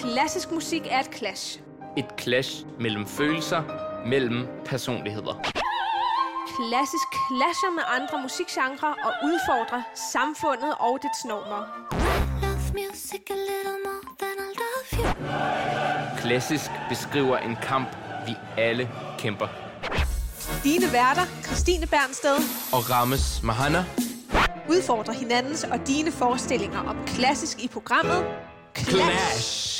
klassisk musik er et clash. Et clash mellem følelser, mellem personligheder. Klassisk clasher med andre musikgenre og udfordrer samfundet og dets normer. Klassisk beskriver en kamp, vi alle kæmper. Dine værter, Christine Bernsted Og Rames Mahana udfordrer hinandens og dine forestillinger om klassisk i programmet Clash. Clash.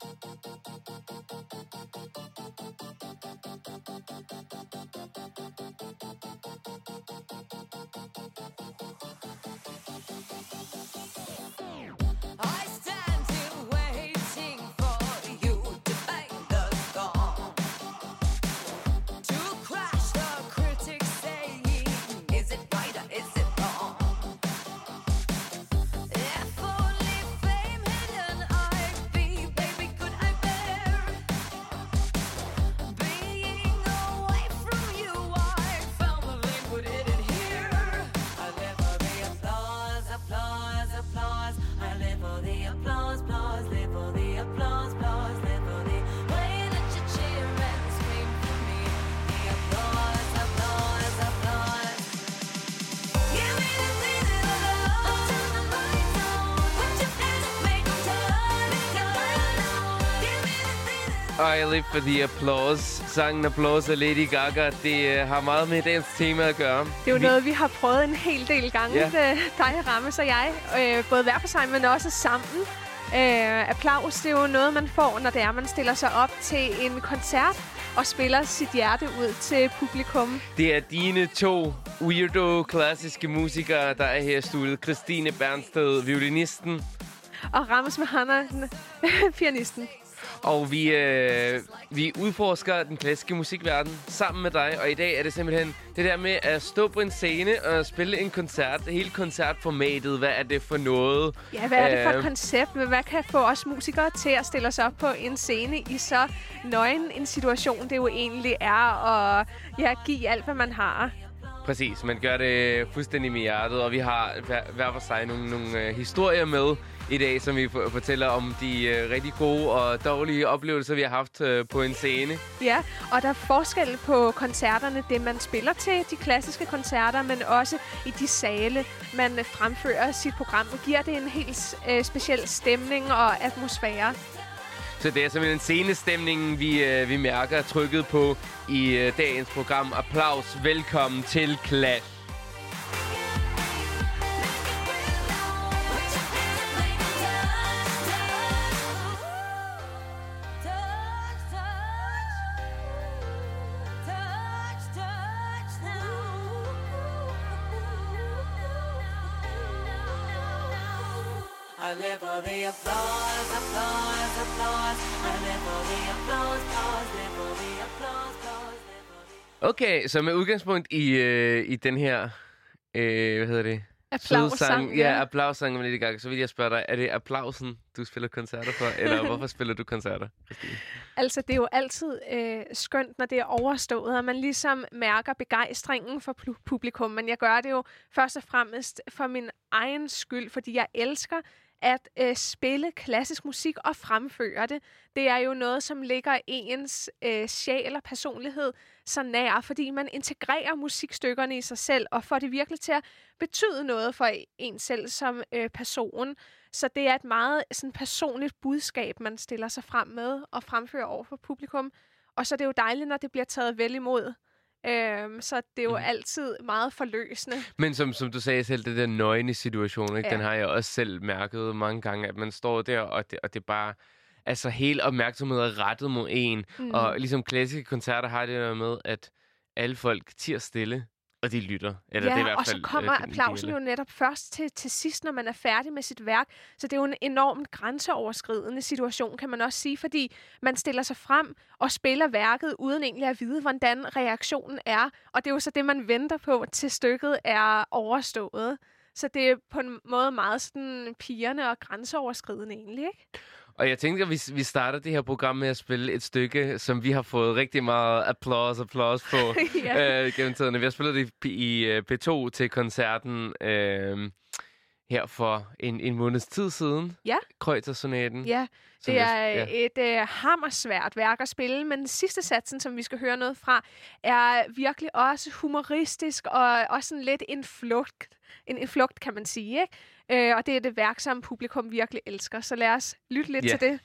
for the applause. Sangen Applause af Lady Gaga, det uh, har meget med dagens tema at gøre. Det er jo noget, vi har prøvet en hel del gange, Ja. ja. dig, Rammes og jeg. Øh, både hver for sig, men også sammen. Øh, applaus, det er jo noget, man får, når det er, man stiller sig op til en koncert og spiller sit hjerte ud til publikum. Det er dine to weirdo klassiske musikere, der er her i studiet. Christine Bernsted, violinisten. Og Rammes med Hanna, pianisten. Og vi, øh, vi udforsker den klassiske musikverden sammen med dig. Og i dag er det simpelthen det der med at stå på en scene og spille en koncert. Hele koncertformatet, hvad er det for noget? Ja, hvad er det for et Øh, koncept? Hvad kan få os musikere til at stille os op på en scene i så nøgen en situation, det jo egentlig er at ja, give alt, hvad man har? Præcis, man gør det fuldstændig med hjertet, og vi har hver, hver for sig nogle, nogle øh, historier med i dag, som vi fortæller om de øh, rigtig gode og dårlige oplevelser, vi har haft øh, på en scene. Ja, og der er forskel på koncerterne, det man spiller til, de klassiske koncerter, men også i de sale, man øh, fremfører sit program. Og giver det en helt øh, speciel stemning og atmosfære. Så det er simpelthen scenestemningen, vi, øh, vi mærker trykket på i øh, dagens program. Applaus, velkommen til Clash. I live for the applause, applause, applause. I live for the applause, applause, live for the applause, applause, live for the Okay, så med udgangspunkt i, øh, i den her, øh, hvad hedder det? Applaussang, Ja, applaussang med Lady Gaga. Så vil jeg spørge dig, er det applausen, du spiller koncerter for? Eller hvorfor spiller du koncerter? Altså, det er jo altid øh, skønt, når det er overstået, og man ligesom mærker begejstringen for pu- publikum. Men jeg gør det jo først og fremmest for min egen skyld, fordi jeg elsker at øh, spille klassisk musik og fremføre det. Det er jo noget, som ligger ens øh, sjæl og personlighed så nær, fordi man integrerer musikstykkerne i sig selv og får det virkelig til at betyde noget for en selv som øh, person. Så det er et meget sådan, personligt budskab, man stiller sig frem med og fremfører over for publikum. Og så er det jo dejligt, når det bliver taget vel imod. Øhm, så det er jo Mhm. altid meget forløsende. Men som, som du sagde selv, det der nøgne situation, ikke? Ja. den har jeg også selv mærket mange gange, at man står der, og det, og det bare... Altså, hele opmærksomheden er rettet mod en. Mm. Og ligesom klassiske koncerter har det der med, at alle folk tier stille, og de lytter. Eller ja, det er i hvert og så fald, kommer øh, applausen jo netop først til, til sidst, når man er færdig med sit værk. Så det er jo en enormt grænseoverskridende situation, kan man også sige, fordi man stiller sig frem og spiller værket, uden egentlig at vide, hvordan reaktionen er. Og det er jo så det, man venter på, til stykket er overstået. Så det er på en måde meget sådan pigerne og grænseoverskridende egentlig, ikke? Og jeg tænker, at vi, vi starter det her program med at spille et stykke, som vi har fået rigtig meget applaus applaus på Ja. øh, gennem tiden. Vi har spillet det i, i øh, P2 til koncerten øh, her for en, en måneds tid siden. Ja. Kreutersonaten. Ja, det jeg- er et øh, hammersvært værk at spille, men den sidste satsen, som vi skal høre noget fra, er virkelig også humoristisk og også sådan lidt en flugt, en, en flugt kan man sige. Ikke? Øh, og det er det værk, som publikum virkelig elsker. Så lad os lytte lidt Ja. til det.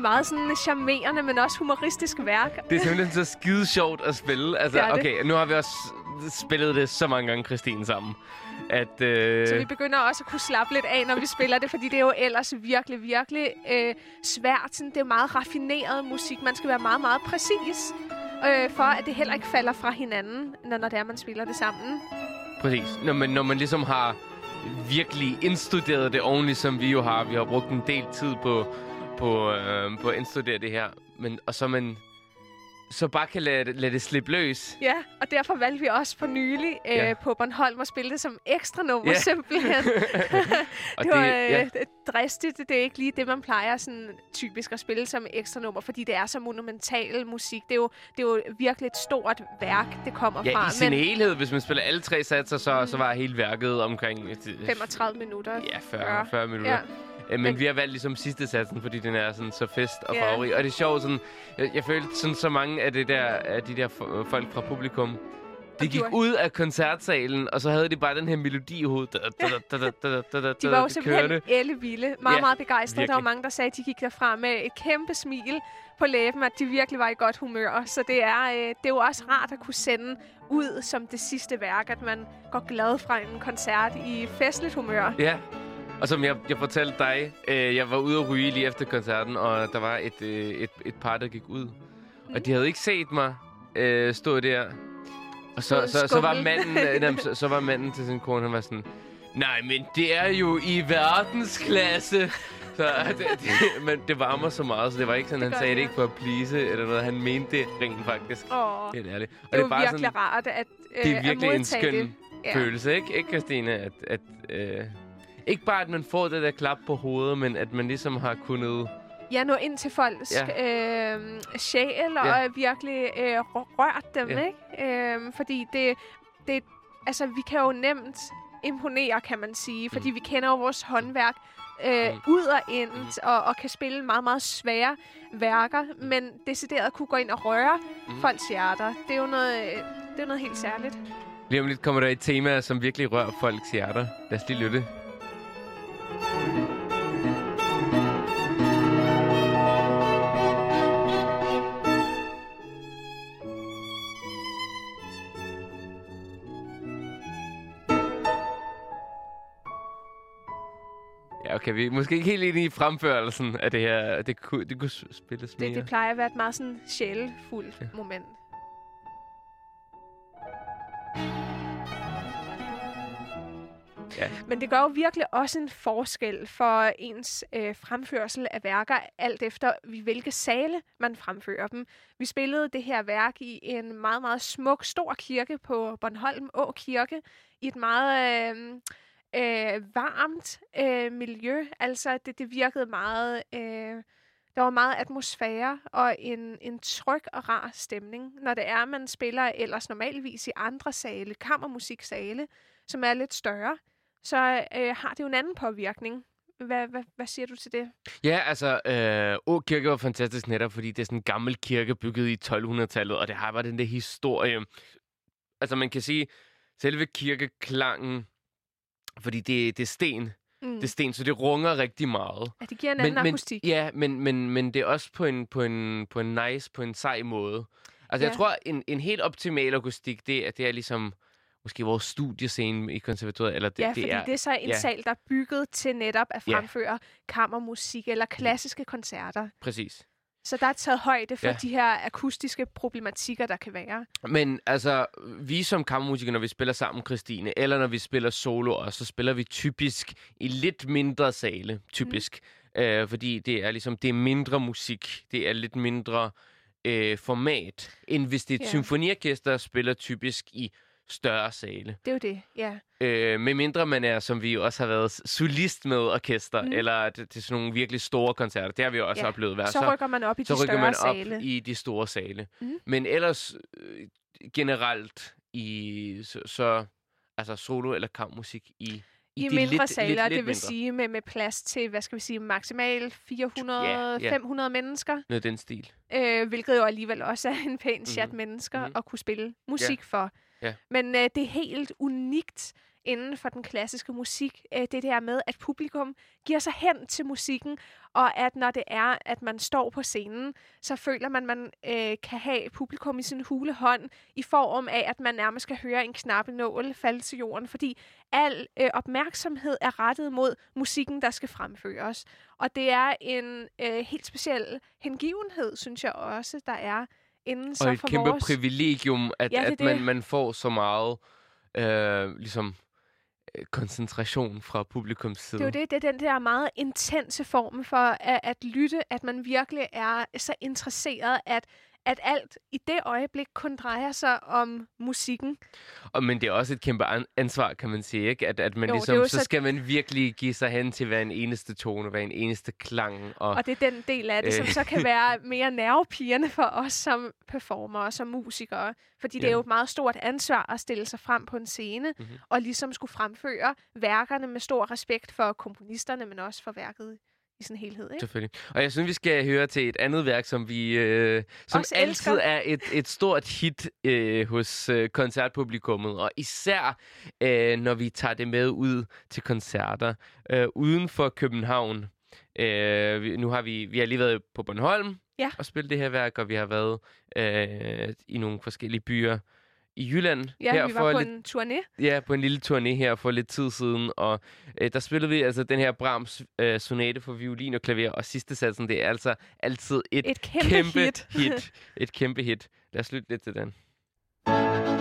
Meget sådan charmerende, men også humoristisk værk. Det er simpelthen så skide sjovt at spille. Altså, Det det. okay, nu har vi også spillet det så mange gange, Christine, sammen. At, øh, Så vi begynder også at kunne slappe lidt af, når vi spiller det, fordi det er jo ellers virkelig, virkelig øh, svært. Sådan, det er meget raffineret musik. Man skal være meget, meget præcis, øh, for at det heller ikke falder fra hinanden, når, når det er, man spiller det sammen. Præcis. Når man, når man ligesom har virkelig indstuderet det ordentligt, som vi jo har. Vi har brugt en del tid på, på, øh, på at indstudere det her. Men, og så man så bare kan lade, det- lade det slippe løs. Ja, og derfor valgte vi også for nylig øh, Ja. på Bornholm at spille det som ekstra nummer, Ja. simpelthen. Det var det- ja. øh, dristigt. Det er ikke lige det, man plejer sådan typisk at spille som ekstra nummer, fordi det er så monumental musik. Det er jo, det er jo virkelig et stort værk, det kommer Ja, fra. i sin helhed, hvis man spiller alle tre satser, så, så var hele værket omkring... øh, 35 minutter. Ja, 40, 40 minutter. Ja. Ja. Men, vi har valgt ligesom sidste satsen, fordi den er sådan så fest og farverig. Og det er sjovt, sådan, jeg, jeg følte sådan så mange af, det der, af de der fo- folk fra publikum, de gik ud af koncertsalen, og så havde de bare den her melodi i hovedet. De var jo simpelthen ellevilde. Meget, meget begejstrede. Der var mange, der sagde, at de gik derfra med et kæmpe smil på læben, at de virkelig var i godt humør. Så det er, øh, det er jo også rart at kunne sende ud som det sidste værk, at man går glad fra en koncert i festligt humør. Ja, og som jeg, jeg fortalte dig, øh, jeg var ude at ryge lige efter koncerten, og der var et, øh, et, et par, der gik ud. Og de havde ikke set mig øh, stå der. Og så, Stod så, så, var manden, øh, så, så var manden til sin kone, han var sådan, nej, men det er jo i verdensklasse. Så det, det, men det varmer så meget, så det var ikke sådan, Det han sagde det, det ja. ikke for at please eller noget. Han mente det rent faktisk. Åh, Helt ærligt. Og det er jo bare virkelig rart at, øh, det er virkelig en skøn det. følelse, ikke? Ikke, Christine? At, at, øh, ikke bare, at man får det der klap på hovedet, men at man ligesom har kunnet... Ja, nå ind til folks ja. øh, sjæl og Ja. virkelig øh, rø- rørt dem, Ja. ikke? Øh, fordi det, det, altså, vi kan jo nemt imponere, kan man sige, fordi vi kender jo vores håndværk øh, Mm. ud og ind, og, og kan spille meget, meget svære værker, men decideret kunne gå ind og røre Mm. mm. folks hjerter. Det er jo noget, øh, det er noget helt særligt. Lige om lidt kommer der et tema, som virkelig rører folks hjerter. Lad os lige lytte. Okay, vi er måske ikke helt enige i fremførelsen af det her. Det kunne, det kunne spilles mere. Det, det plejer at være et meget sådan sjælefuldt Ja. moment. Ja. Men det gør jo virkelig også en forskel for ens øh, fremførsel af værker, alt efter hvilke sale man fremfører dem. Vi spillede det her værk i en meget, meget smuk, stor kirke på Bornholm Å Kirke, i et meget øh, øh, varmt øh, miljø. Altså, det, det virkede meget... Øh, der var meget atmosfære og en, en tryg og rar stemning, når det er, man spiller ellers normalvis i andre sale, kammermusiksale, som er lidt større, så øh, har det jo en anden påvirkning. Hvad, hvad, hvad siger du til det? Ja, altså, øh, Å Kirke var fantastisk netop, fordi det er sådan en gammel kirke bygget i 1200-tallet, og det har bare den der historie. Altså, man kan sige, selve kirkeklangen, fordi det, det er sten, Mm. det sten, så det runger rigtig meget. Ja, det giver en anden men, akustik. Ja, men, men, men det er også på en, på en, på en nice, på en sej måde. Altså, Ja. jeg tror, en, en helt optimal akustik, det, er- det er ligesom måske vores studiescene i konservatoriet, eller det, Ja, det fordi er... det er så en ja. sal, der er bygget til netop at Ja. fremføre kammermusik eller klassiske koncerter. Præcis. Så der er taget højde for Ja. de her akustiske problematikker, der kan være. Men altså, vi som kammermusikere, når vi spiller sammen, Christine, eller når vi spiller solo også, så spiller vi typisk i lidt mindre sale, typisk. Mm. Øh, fordi det er ligesom, det er mindre musik, det er lidt mindre øh, format, end hvis det er et Ja. symfoniorkester, spiller typisk i større sale. Det er jo det, ja. Øh, med mindre man er, som vi også har været, solist med orkester, Mm. mm. eller det, det er sådan nogle virkelig store koncerter. Det har vi også Ja. oplevet. Være. Så rykker man op i så de rykker større man op sale. i de store sale. Mhm. Men ellers øh, generelt i så, så altså solo eller kammermusik i I de mindre lidt, saler, lidt, det lidt vil mindre. sige med, med plads til, hvad skal vi sige, maksimalt 400-500 Ja, ja. mennesker, noget den stil. øh, hvilket jo alligevel også er en pæn chat Mhm. mennesker Mhm. at kunne spille musik for. Ja. Men øh, det er helt unikt inden for den klassiske musik, øh, det der med, at publikum giver sig hen til musikken, og at når det er, at man står på scenen, så føler man, at man øh, kan have publikum i sin hule hånd, i form af, at man nærmest skal høre en knappenål falde til jorden, fordi al øh, opmærksomhed er rettet mod musikken, der skal fremføres. Og det er en øh, helt speciel hengivenhed, synes jeg også, der er inden så Og et for kæmpe vores... privilegium, at, Ja, det at man, det. man får så meget øh, ligesom øh, koncentration fra publikums side. Det er jo det, det er den der meget intense form for at, at lytte, at man virkelig er så interesseret, at, at alt i det øjeblik kun drejer sig om musikken. Og, men det er også et kæmpe an- ansvar, kan man sige, ikke? At, at man Jo, ligesom, så så- skal man virkelig give sig hen til hver en eneste tone, hver en eneste klang. Og, Og det er den del af det, som Øh. så kan være mere nervepirrende for os som performere og som musikere. Fordi det er Ja. jo et meget stort ansvar at stille sig frem på en scene, Mhm. og ligesom skulle fremføre værkerne med stor respekt for komponisterne, men også for værket i sin helhed. Ikke? Selvfølgelig. Og jeg synes, vi skal høre til et andet værk, som vi øh, som Også altid elsker. er et, et stort hit øh, hos øh, koncertpublikummet. Og især, øh, når vi tager det med ud til koncerter øh, uden for København. Øh, vi, nu har vi, vi har lige været på Bornholm Ja. og spillet det her værk, og vi har været øh, i nogle forskellige byer i Jylland. Ja, her vi for var på lidt en turné. Ja, på en lille turné her for lidt tid siden, og øh, der spillede vi altså den her Brahms øh, sonate for violin og klaver, og sidste satsen, det er altså altid et, Et kæmpe, kæmpe hit. hit. Et kæmpe hit. Lad os lytte lidt til den. Så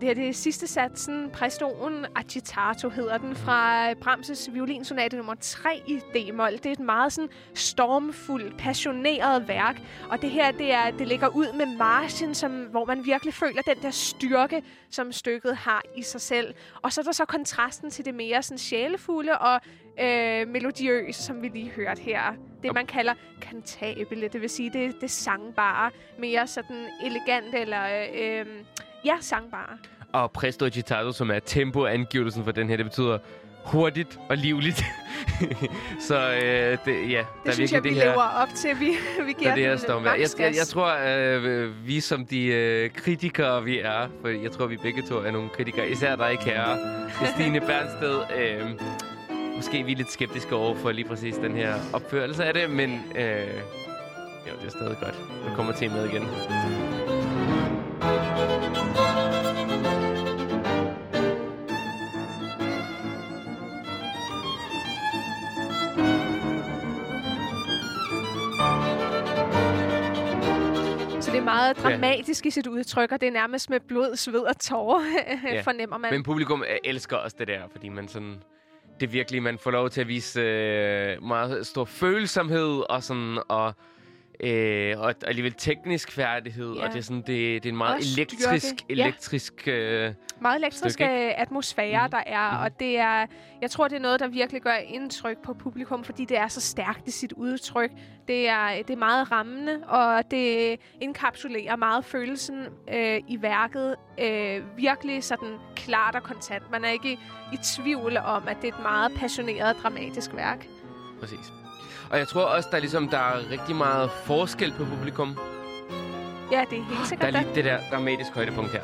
det her det er sidste satsen, Prestoen Agitato hedder den, fra Brahms' violinsonate nummer 3 i D-mol. Det er et meget sådan stormfuldt, passioneret værk. Og det her, det, er, det ligger ud med marchen, som, hvor man virkelig føler den der styrke, som stykket har i sig selv. Og så er der så kontrasten til det mere sådan sjælefulde og øh, melodiøse, som vi lige hørte her. Det, man kalder cantabile, det vil sige, det, det sangbare, mere sådan elegant eller... Øh, øh, Ja, sangbare. Og Presto agitato, som er tempoangivelsen for den her, det betyder hurtigt og livligt. så øh, det, ja, Det synes jeg, vi det her, lever op til. Vi, vi der giver er det her den. Jeg, jeg, jeg tror, øh, vi som de øh, kritikere, vi er, for jeg tror, vi begge to er nogle kritikere, især dig, kære Christine Bernsted, øh, måske vi er lidt skeptiske over for lige præcis den her opførelse af det, men øh, jo, det er stadig godt. Nu kommer til med igen. Meget Ja. dramatisk i sit udtryk, og det er nærmest med blod, sved og tårer, Ja. fornemmer man. Men publikum øh, elsker også det der, fordi man sådan... Det er virkelig, man får lov til at vise øh, meget stor følsomhed og sådan, og, øh, og alligevel teknisk færdighed, Ja. og det er sådan, det, det er en meget Og styrke. elektrisk, Ja. elektrisk, øh, meget elektriske stykke, atmosfære, Mhm. der er, Mhm. og det er, jeg tror, det er noget, der virkelig gør indtryk på publikum, fordi det er så stærkt i sit udtryk. Det er, det er meget rammende, og det indkapsulerer meget følelsen øh, i værket øh, virkelig sådan klart og kontant. Man er ikke i, i tvivl om, at det er et meget passioneret, dramatisk værk. præcis. Og jeg tror også, der er, ligesom, der er rigtig meget forskel på publikum. Ja, det er helt Der sikkert. er lige det der dramatiske højdepunkt her.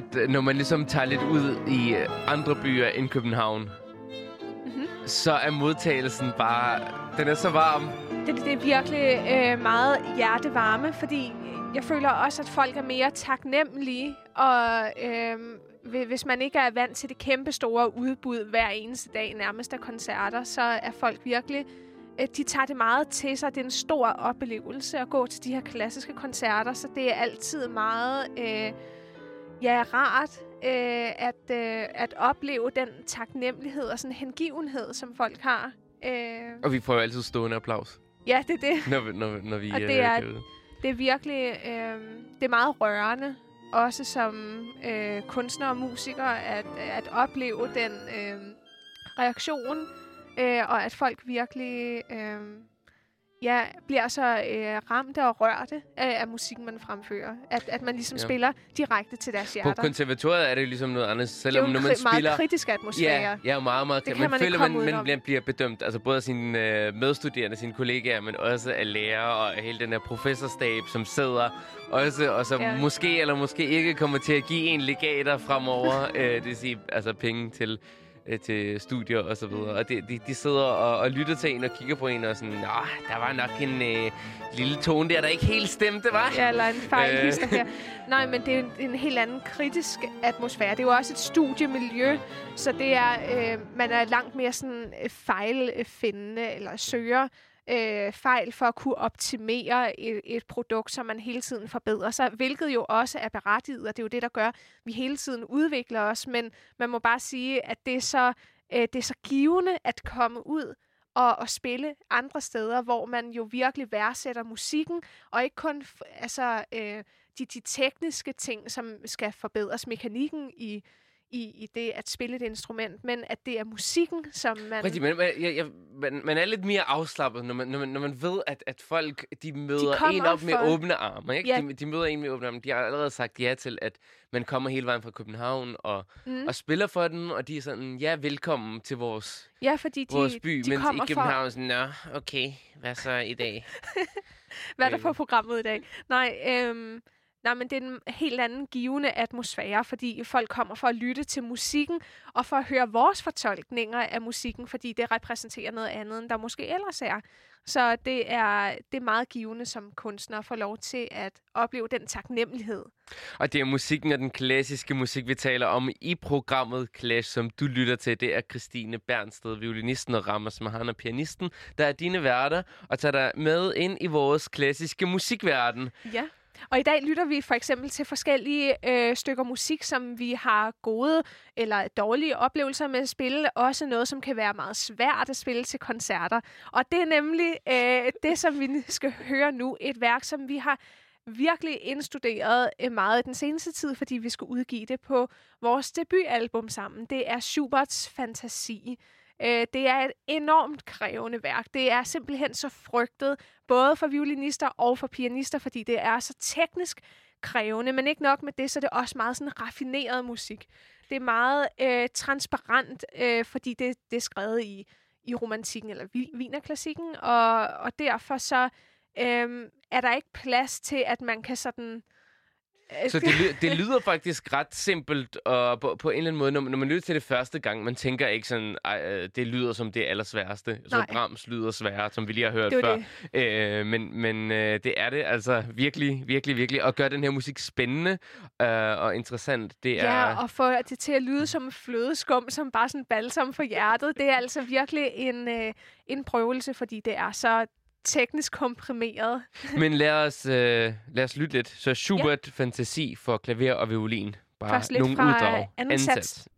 At øh, når man ligesom tager lidt ud i øh, andre byer end København, Mhm. så er modtagelsen bare... Den er så varm. Det, det er virkelig øh, meget hjertevarme, fordi jeg føler også, at folk er mere taknemmelige, og øh, hvi- hvis man ikke er vant til det kæmpe store udbud hver eneste dag nærmest af koncerter, så er folk virkelig... Øh, de tager det meget til sig. Det er en stor oplevelse at gå til de her klassiske koncerter, så det er altid meget øh, ja, rart øh, at, øh, at opleve den taknemmelighed og sådan hengivenhed, som folk har. Øh, Og vi får jo altid stående applaus, ja, det er det. når, når, når vi Og øh, det er-. Det er virkelig øh, det er meget rørende, også som øh, kunstner og musiker, at, at opleve den øh, reaktion, øh, og at folk virkelig øh, ja, bliver så øh, ramte og rørte af, af musikken, man fremfører. At, at man ligesom Ja. spiller direkte til deres På hjerter. konservatoriet er det ligesom noget andet, det er selvom jo når man meget spiller... kritisk atmosfære. Ja, ja, meget, meget. Det man kan man føler, komme man, man bliver, bedømt, altså både af sine øh, medstuderende, sine kollegaer, men også af lærere og hele den her professorstab, som sidder også, og som Ja. måske eller måske ikke kommer til at give en legater fremover, øh, det vil sige altså penge til øh, til studier og så videre. Og de, de, de sidder og, og lytter til en og kigger på en og sådan, Nå, der var nok en øh, lille tone der, der ikke helt stemte, var? Ja, eller en fejl Øh. her. Nej, men det er en, en helt anden kritisk atmosfære. Det er jo også et studiemiljø, så det er, øh, man er langt mere sådan øh, fejlfindende, eller søger øh, fejl for at kunne optimere et, et produkt, som man hele tiden forbedrer sig, hvilket jo også er berettiget, og det er jo det, der gør, at vi hele tiden udvikler os, men man må bare sige, at det er så, øh, det er så givende at komme ud og, og spille andre steder, hvor man jo virkelig værdsætter musikken, og ikke kun altså, øh, de, de tekniske ting, som skal forbedres, mekanikken i, i, i det at spille et instrument, men at det er musikken, som man... Præcis, men man, jeg, jeg, man, man er lidt mere afslappet, når man, når man, når man ved, at, at folk de møder kommer en op med for- åbne arme. Ikke? Ja. De, de møder en med åbne arme. De har allerede sagt ja til, at man kommer hele vejen fra København og, Mm. og spiller for den, og de er sådan, ja, velkommen til vores, Ja, fordi de, vores by. de mens kommer i København er sådan, nå, okay, hvad så i dag? for... Hvad er der Øhm. på programmet i dag? Nej, øhm, nej, men det er en helt anden givende atmosfære, fordi folk kommer for at lytte til musikken, og for at høre vores fortolkninger af musikken, fordi det repræsenterer noget andet, end der måske ellers er. Så det er, det er meget givende som kunstner at få lov til at opleve den taknemmelighed. Og det er musikken og den klassiske musik, vi taler om i programmet Clash, som du lytter til. Det er Christine Bernsted, violinisten, og Ramos Mahana, pianisten, der er dine værter, og tager dig med ind i vores klassiske musikverden. Ja. Og i dag lytter vi for eksempel til forskellige øh, stykker musik, som vi har gode eller dårlige oplevelser med at spille. Også noget, som kan være meget svært at spille til koncerter. Og det er nemlig øh, det, som vi skal høre nu. Et værk, som vi har virkelig indstuderet øh, meget i den seneste tid, fordi vi skal udgive det på vores debutalbum sammen. Det er Schuberts Fantasi. Øh, det er et enormt krævende værk. Det er simpelthen så frygtet, både for violinister og for pianister, fordi det er så teknisk krævende, men ikke nok med det, så det er også meget sådan raffineret musik. Det er meget øh, transparent, øh, fordi det, det er skrevet i, i romantikken eller vinerklassikken, og, og derfor så øh, er der ikke plads til, at man kan sådan så det, det lyder faktisk ret simpelt, og på, på en eller anden måde, når, man- når man lytter til det første gang, man tænker ikke sådan, "Ej, øh, det lyder som det allersværeste. Så Nej. Brahms lyder sværere, som vi lige har hørt Det før. jo Øh, men men øh, det er det altså virkelig, virkelig, virkelig. Og gøre den her musik spændende øh, og interessant, det er... Ja, og få det til at lyde som flødeskum, som bare sådan balsam for hjertet, det er altså virkelig en, øh, en prøvelse, fordi det er så teknisk komprimeret. Men lad os, øh, lad os lytte lidt. Så Schubert ja. Fantasi for klaver og violin. Bare Først lidt nogle fra uddrag. anden sats.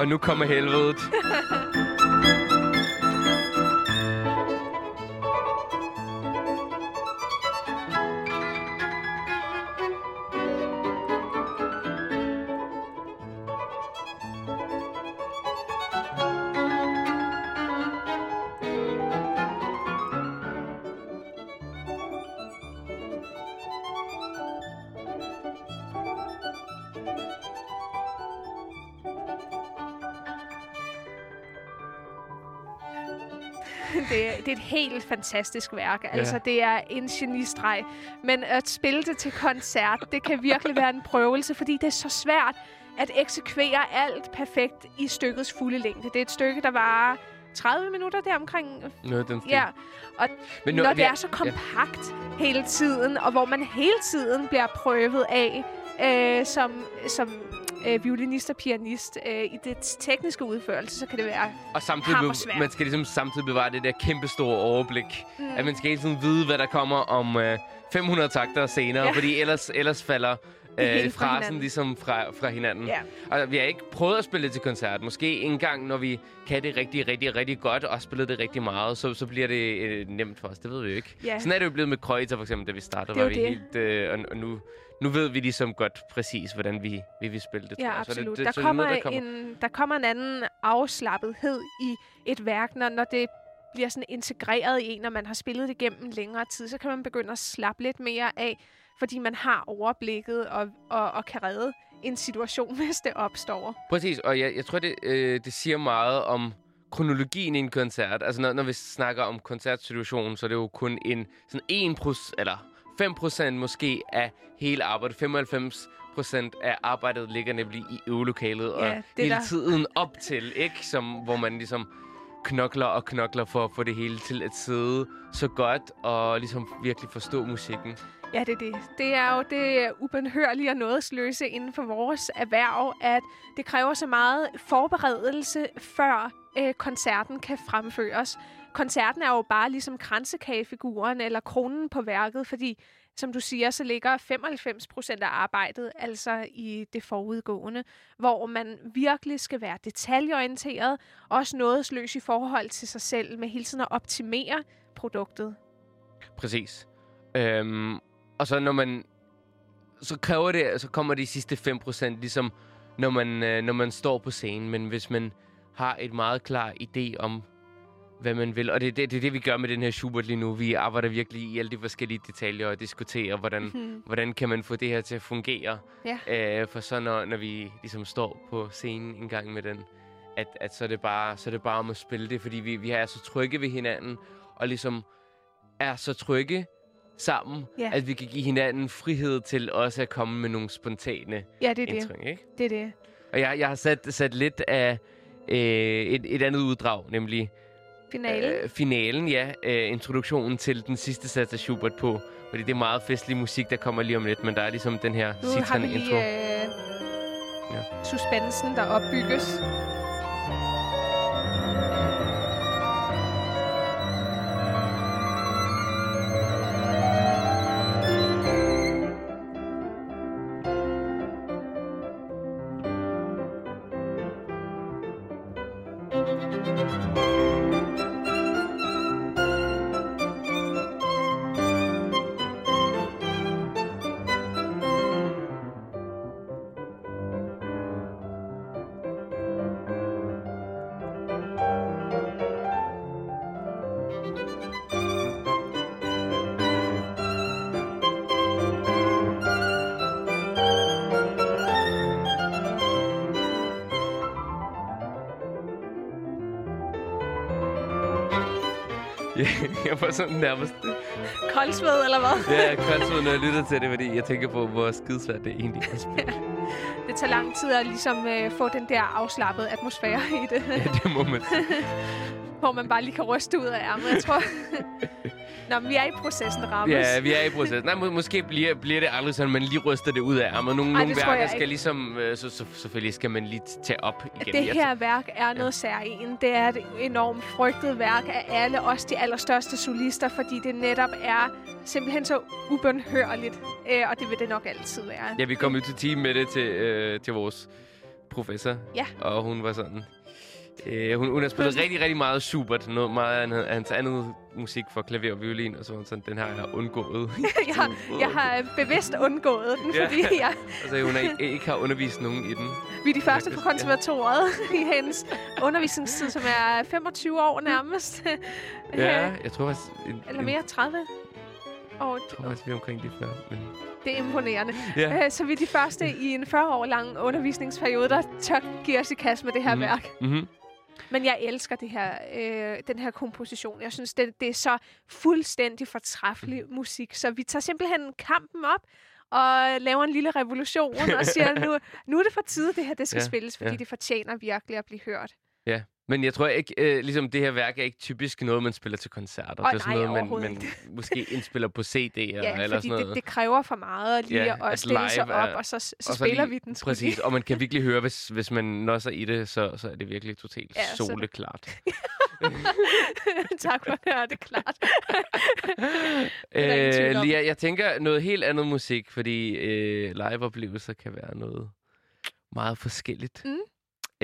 Og nu kommer helvedet. fantastisk værk. Altså, det er en genistreg. Men at spille det til koncert, det kan virkelig være en prøvelse, fordi det er så svært at eksekvere alt perfekt i stykkets fulde længde. Det er et stykke, der varer 30 minutter deromkring. Noget den stil. Ja, og Men når nu, det er så kompakt hele tiden, og hvor man hele tiden bliver prøvet af øh, som, som øh, violinist og pianist øh, i det tekniske udførelse, så kan det være... Og samtidig, bev- man skal ligesom samtidig bevare det der kæmpe store overblik. Mm. At man skal hele tiden vide, hvad der kommer om øh, 500 takter senere, Ja. fordi ellers, ellers falder øh, fra frasen hinanden. ligesom fra, fra hinanden. Ja. Og vi har ikke prøvet at spille det til koncert. Måske en gang, når vi kan det rigtig, rigtig, rigtig godt, og spiller det rigtig meget, så, så bliver det øh, nemt for os. Det ved vi jo ikke. Ja. Sådan er det jo blevet med Kreuzer, for eksempel, da vi startede. Det var vi det. helt, øh, og, og nu, nu ved vi ligesom godt præcis, hvordan vi, vi vil spille det. Ja, jeg. Så absolut. det, der, så det er kommer noget, der en, der kommer en anden afslappethed i et værk, når, når det bliver sådan integreret i en, når man har spillet det gennem længere tid, så kan man begynde at slappe lidt mere af, fordi man har overblikket og, og, og kan redde en situation, hvis det opstår. Præcis, og jeg, jeg tror, det, øh, det siger meget om kronologien i en koncert. Altså, når, når vi snakker om koncertsituationen, så er det jo kun en sådan 1 eller 5 procent måske af hele arbejdet. 95 procent af arbejdet ligger nemlig i øvelokalet, og Ja, er hele der. tiden op til, ikke? Som, hvor man ligesom knokler og knokler for at få det hele til at sidde så godt, og ligesom virkelig forstå musikken. Ja, det er det. Det er jo det ubenhørlige og nådesløse inden for vores erhverv, at det kræver så meget forberedelse, før øh, koncerten kan fremføres. Koncerten er jo bare ligesom kransekagefiguren eller kronen på værket, fordi som du siger, så ligger 95 procent af arbejdet altså i det forudgående, hvor man virkelig skal være detaljeorienteret, også nådesløs i forhold til sig selv, med hele tiden at optimere produktet. Præcis. Øhm, og så når man... Så kræver det, så kommer de sidste 5% ligesom, når man, øh, når man står på scenen. Men hvis man har et meget klar idé om, hvad man vil. Og det er det, det, er det, vi gør med den her Schubert lige nu. Vi arbejder virkelig i alle de forskellige detaljer og diskuterer, hvordan, Hmm. hvordan kan man få det her til at fungere. Ja. Øh, for så når, når vi ligesom står på scenen en gang med den, at, at så, er det bare, så er det bare om at spille det, fordi vi, vi er så trygge ved hinanden, og ligesom er så trygge sammen, Ja. at vi kan give hinanden frihed til også at komme med nogle spontane Ja, det er det. indtryk. Ikke? Det er det. Og jeg, jeg har sat, sat lidt af øh, et, et andet uddrag, nemlig Finalen. øh, finalen, ja, øh, introduktionen til den sidste sats af Schubert på. Fordi det er meget festlig musik, der kommer lige om lidt, men der er ligesom den her Nu har vi lige intro. øh, Ja. suspensen, der opbygges. Får sådan nærmest... Koldsved, eller hvad? Ja, koldt når jeg lytter til det, fordi jeg tænker på, hvor skidesvært det egentlig er at spille. Det tager lang tid at ligesom øh, få den der afslappede atmosfære i det, Ja, det må man hvor man bare lige kan ryste ud af ærmet, jeg tror. Nå, men vi er i processen, Rammes. Ja, vi er i proces. Nej, må, måske bliver, bliver det aldrig sådan, man lige ryster det ud af ærmet. Nogle, Ej, nogle værker skal ikke. ligesom... Øh, så, så, selvfølgelig skal man lige tage op igen. Det her værk er noget særligt. Det er et enormt frygtet værk af alle, også de allerstørste solister, fordi det netop er simpelthen så ubønhørligt. Øh, og det vil det nok altid være. Ja, vi kom jo til team med det til, øh, til vores professor. Ja. Og hun var sådan... Øh, hun, hun har spillet rigtig, rigtig meget Schubert. Noget meget af hans andet musik for klaver og violin. Og så var sådan, den har jeg undgået. jeg, har, jeg har bevidst undgået den, Ja. fordi jeg, altså, hun har ikke, har undervist nogen i den. vi er de første på konservatoriet i hendes undervisningstid, som er 25 år nærmest. Ja, Øh, jeg tror faktisk... En, Eller mere, 30 år. Jeg tror faktisk, vi er omkring de 40. Men... Det er imponerende. Ja. Øh, Så vi er de første i en 40 år lang undervisningsperiode, der tør give os i kast med det her Mhm. værk. Mm-hmm. Men jeg elsker det her, øh, den her komposition. Jeg synes, det, det er så fuldstændig fortræffelig Mhm. musik. Så vi tager simpelthen kampen op og laver en lille revolution og siger, nu, nu er det for tid, det her det skal Ja, spilles, fordi ja. det fortjener virkelig at blive hørt. Ja, men jeg tror ikke, øh, ligesom det her værk er ikke typisk noget, man spiller til koncerter. Åh, det er sådan nej, noget, man, man måske indspiller på CD'er Ja, eller sådan det, noget. det kræver for meget lige Ja, at at stille sig op, er- og så, så, så Og spiller lige- vi den. Præcis, og man kan virkelig høre, hvis, hvis man nosser i det, så, så er det virkelig totalt Ja, så- soleklart. tak for at høre det klart. øh, jeg, jeg tænker noget helt andet musik, fordi øh, liveoplevelser kan være noget meget forskelligt. Mm.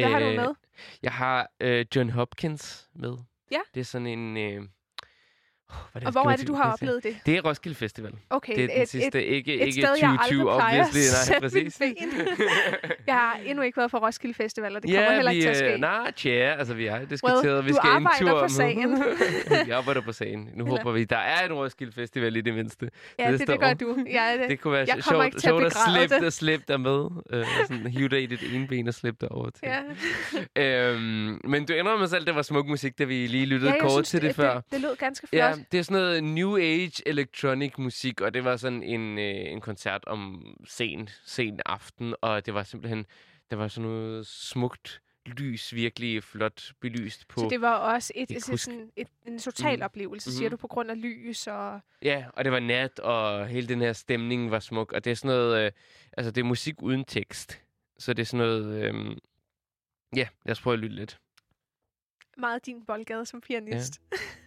Hvad har du Øh, med? Jeg har øh, John Hopkins med. Ja. Det er sådan en... Øh, oh, Og hvor er det, du har oplevet det? Det er Roskilde Festival. Okay, Det er den sidste, ikke, et ikke sted, jeg aldrig 2020, plejer at obviously. Nej, præcis. Jeg har endnu ikke været på Roskilde Festival, og det kommer heller vi, ikke til at ske. øh, Nej, tja, altså vi har diskuteret, vi du skal en arbejder tur på med. sagen. vi arbejder på sagen. Nu Eller- håber vi, der er en Roskilde Festival i det mindste. ja, det, næste det gør du. Ja, det, Det kunne være jeg kommer ikke sjovt, til at sjovt at begræde slippe, det. at slippe der med. Øh, sådan hive dig i dit ene ben og slippe dig over til. ja. Øhm, men du indrømmer selv, at det var smuk musik, da vi lige lyttede ja, jeg kort til det, det, før. Det, det lød ganske flot. Ja, det er sådan noget New Age electronic musik, og det var sådan en, øh, en koncert om sen, sen aften, og det var simpelthen, der var sådan noget smukt lys, virkelig flot belyst på. Så det var også et, et, huske- sådan, et, en total Mhm. oplevelse, siger Mhm. du, på grund af lys og... Ja, og det var nat, og hele den her stemning var smuk, og det er sådan noget, øh, altså det er musik uden tekst, så det er sådan noget, øh, ja, lad os prøve at lytte lidt. Meget din boldgade som pianist. Ja.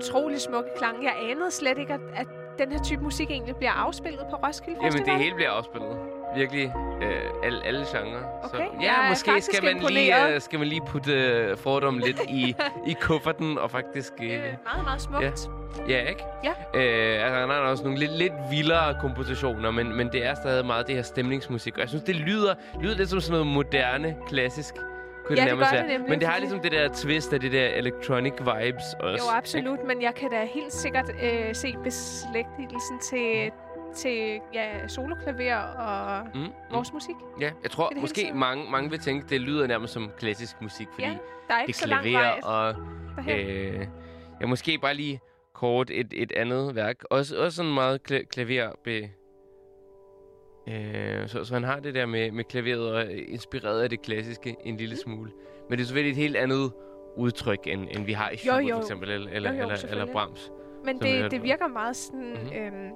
utrolig smukke klange. Jeg anede slet ikke, at, at den her type musik egentlig bliver afspillet på Roskilde Festival. Jamen, det hele bliver afspillet. Virkelig. Øh, alle, alle genrer. Okay, Så, ja, er måske skal man, lige, øh, skal man lige putte øh, fordomme lidt i, i kufferten, og faktisk... Øh, Øh, meget, meget smukt. Ja. ja, ikke? Ja. Øh, altså, han har også nogle lidt, lidt vildere kompositioner, men, men det er stadig meget det her stemningsmusik. Og jeg synes, det lyder, lyder lidt som sådan noget moderne, klassisk. Kunne Ja, det nærmest gør være. det nemlig, Men det har ligesom det der twist af det der electronic vibes også. Jo, absolut, men jeg kan da helt sikkert øh, se beslægtelsen til, til ja, soloklaver og Mm, mm. vores musik. Ja, jeg tror det måske mange, mange vil tænke, det lyder nærmest som klassisk musik, fordi Ja, der er ikke det lang klaver og derhen. øh, ja, måske bare lige kort et, et andet værk. Også, også sådan meget kla- klaver øh, så, så han har det der med, med klaveret og er inspireret af det klassiske en lille smule. Men det er selvfølgelig et helt andet udtryk, end, end vi har i Schubert jo. for eksempel, eller, eller, Jo, jo, eller, eller. Brahms. Men det, det virker meget sådan, Mhm. øhm,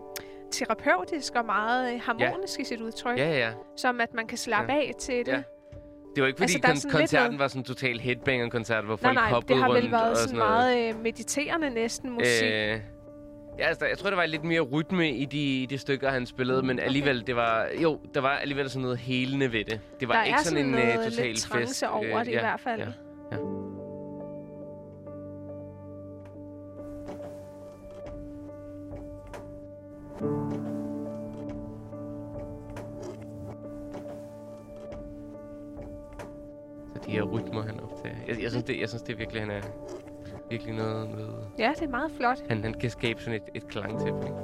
terapeutisk og meget øh, harmonisk i sit udtryk. Ja, ja, ja. Som at man kan slappe Ja. af til det. Ja. Det var ikke, fordi Altså, der er kon- lidt koncerten var sådan total headbanger-koncert, hvor Nej, folk nej, det hoppede har rundt vel været og sådan noget. meget øh, mediterende næsten musik. Øh, ja, altså, jeg tror, der var lidt mere rytme i de, i de stykker, han spillede, men alligevel, det var, jo, der var alligevel sådan noget helende ved det. Det var der ikke sådan, sådan en uh, total lidt fest. trance over øh, det i hvert fald. Ja. Så de her rytmer, han optager. Jeg, jeg, synes, det, jeg synes, det virkelig, han er virkelig noget, noget Ja, det er meget flot. han, han kan skabe sådan et, et klangtæppe. ikke?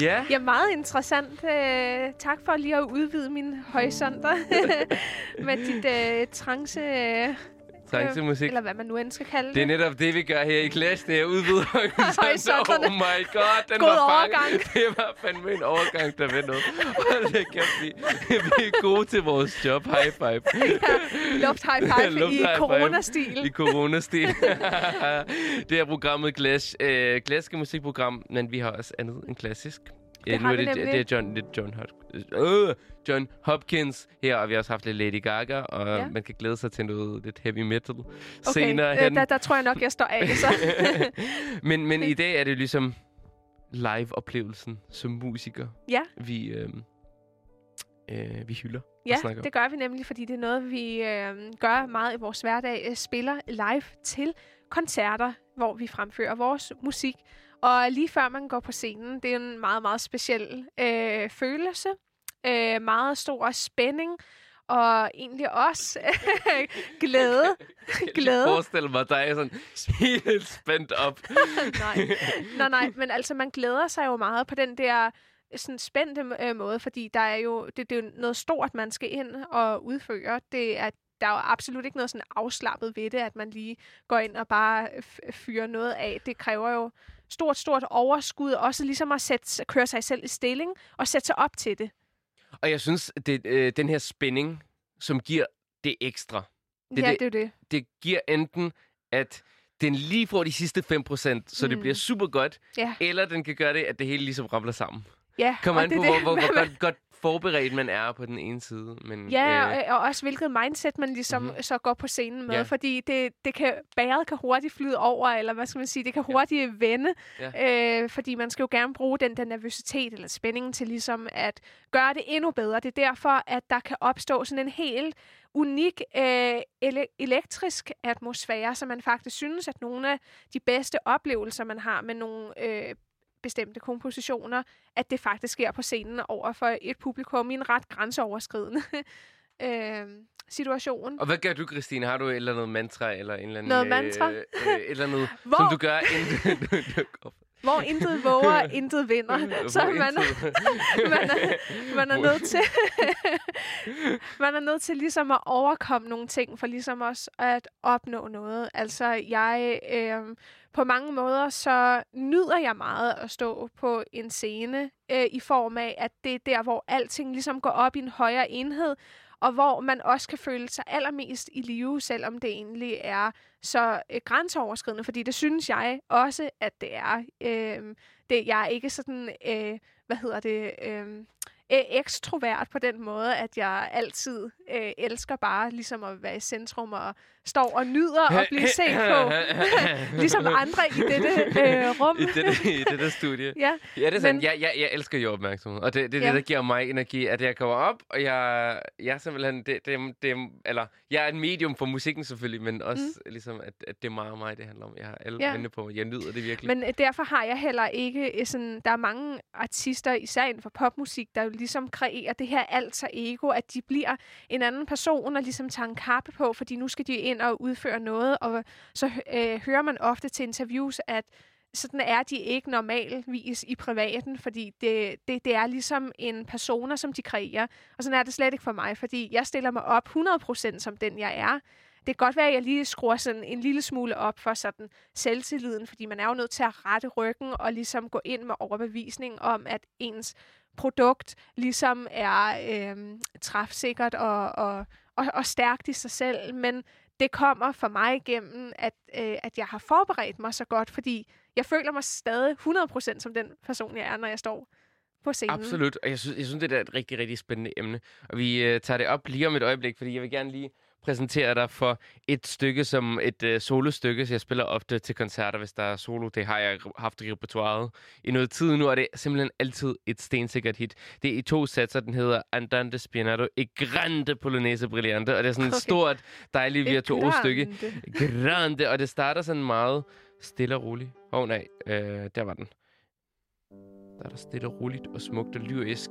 Ja, Ja, meget interessant. Øh, tak for lige at udvide mine horisonter med dit øh, trance, øh, trancemusik. eller hvad man nu end skal kalde det. Det er netop det, vi gør her i Clash. Det er udvidet Horisonterne. Oh my god, den God var overgang. Det var fandme en overgang, der ved noget. Hold da kæft, vi, vi er gode til vores job. High five. Luft high five Luft i high coronastil. I coronastil. det er programmet Clash. Øh, klassiske musikprogram, men vi har også andet end klassisk. Det Øh, nu er det, det er John, det er John, Hop, øh, John Hopkins her, og vi har også haft lidt Lady Gaga, og Ja. ja. man kan glæde sig til noget lidt heavy metal Okay, senere øh, hen. der, der tror jeg nok, jeg står af. Så. men, men i dag er det ligesom live-oplevelsen som musiker, ja, vi, øh, øh, vi hylder ja, det gør vi nemlig, fordi det er noget, vi øh, gør meget i vores hverdag. Øh, Spiller live til koncerter, hvor vi fremfører vores musik. Og lige før man går på scenen, det er en meget, meget speciel øh, følelse. Øh, meget stor spænding. Og egentlig også glæde. Jeg glæde. kan forestille mig dig sådan helt spændt op. nej. nej, nej, men altså man glæder sig jo meget på den der sådan spændte øh, måde, fordi der er jo, det, det er jo noget stort, man skal ind og udføre. Det er, der er jo absolut ikke noget sådan afslappet ved det, at man lige går ind og bare f- fyrer noget af. Det kræver jo stort, stort overskud, også ligesom at sætte, køre sig selv i stilling og sætte sig op til det. Og jeg synes, det, øh, den her spænding, som giver det ekstra, Det, ja, det- det er det. det giver enten, at den lige får de sidste 5%, så mm. det bliver super godt, Ja, eller den kan gøre det, at det hele ligesom ramler sammen. ja. Og an på, hvor, det. hvor, hvor Hvad- godt, godt forberedt man er på den ene side. Men, Ja, øh, og, og også hvilket mindset man ligesom Mhm. mm-hmm. så går på scenen med, Ja. fordi det, det kan, bæret kan hurtigt flyde over, eller hvad skal man sige, det kan hurtigt vende, øh, fordi man skal jo gerne bruge den der nervøsitet eller spændingen til ligesom at gøre det endnu bedre. Det er derfor, at der kan opstå sådan en helt unik øh, ele- elektrisk atmosfære, så man faktisk synes, at nogle af de bedste oplevelser, man har med nogle øh, bestemte kompositioner, at det faktisk sker på scenen over for et publikum i en ret grænseoverskridende øh, situation. Og hvad gør du, Christine? Har du et eller andet mantra, eller en eller anden... Noget mantra? Øh, øh, et eller andet, Hvor- som du gør, inden du, du går Hvor intet våger, intet vinder. Så man, intet- man, er, man er nødt til man er nødt til ligesom at overkomme nogle ting for ligesom også at opnå noget. Altså jeg øh, på mange måder så nyder jeg meget at stå på en scene øh, i form af at det er der hvor alting ligesom går op i en højere enhed og hvor man også kan føle sig allermest i live, selvom det egentlig er så øh, grænseoverskridende, fordi det synes jeg også, at det er. Øh, det, jeg er ikke sådan, øh, hvad hedder det, øh, ekstrovert på den måde, at jeg altid øh, elsker bare ligesom at være i centrum og står og nyder at blive set på, ligesom andre i dette øh, rum. I dette, I dette studie. Ja, Ja, det er sådan. Men- Jeg, jeg, jeg elsker jo opmærksomhed. Og det, det er Ja. det, der giver mig energi, at jeg kommer op, og jeg, jeg er simpelthen... Det, det, det, eller, jeg er et medium for musikken selvfølgelig, men også mm. ligesom, at, at det er meget mig, det handler om. Jeg har alle Ja. på mig. Jeg nyder det virkelig. Men øh, derfor har jeg heller ikke øh, sådan... Der er mange artister, især inden for popmusik, der jo ligesom kreerer det her alter ego, at de bliver en anden person og ligesom tager en kappe på, fordi nu skal de ind og udføre noget. Og så øh, hører man ofte til interviews, at sådan er de ikke normalvis i privaten, fordi det, det, det er ligesom en persona, som de kreerer. Og sådan er det slet ikke for mig, fordi jeg stiller mig op 100% som den, jeg er. Det kan godt være, at jeg lige skruer sådan en lille smule op for sådan selvtilliden, fordi man er jo nødt til at rette ryggen og ligesom gå ind med overbevisning om, at ens produkt ligesom er øh, træfsikkert og, og, og, og stærkt i sig selv. Men det kommer for mig igennem, at, øh, at jeg har forberedt mig så godt, fordi jeg føler mig stadig 100% som den person, jeg er, når jeg står på scenen. Absolut, og jeg synes, jeg synes, det er et rigtig, rigtig spændende emne. Og vi øh, tager det op lige om et øjeblik, fordi jeg vil gerne lige præsentere dig for et stykke som et øh, solostykke, så jeg spiller ofte til koncerter, hvis der er solo. Det har jeg haft i repertoireet i noget tid nu, og det er simpelthen altid et stensikkert hit. Det er i to satser, den hedder Andante Spianato e Grande Polonaise Brillante, og det er sådan et Okay. stort, dejligt Et virtuos stykke. grande. Grande, og det starter sådan meget stille og roligt. Åh oh, nej, øh, der var den. Der er der stille og roligt og smukt og lyrisk.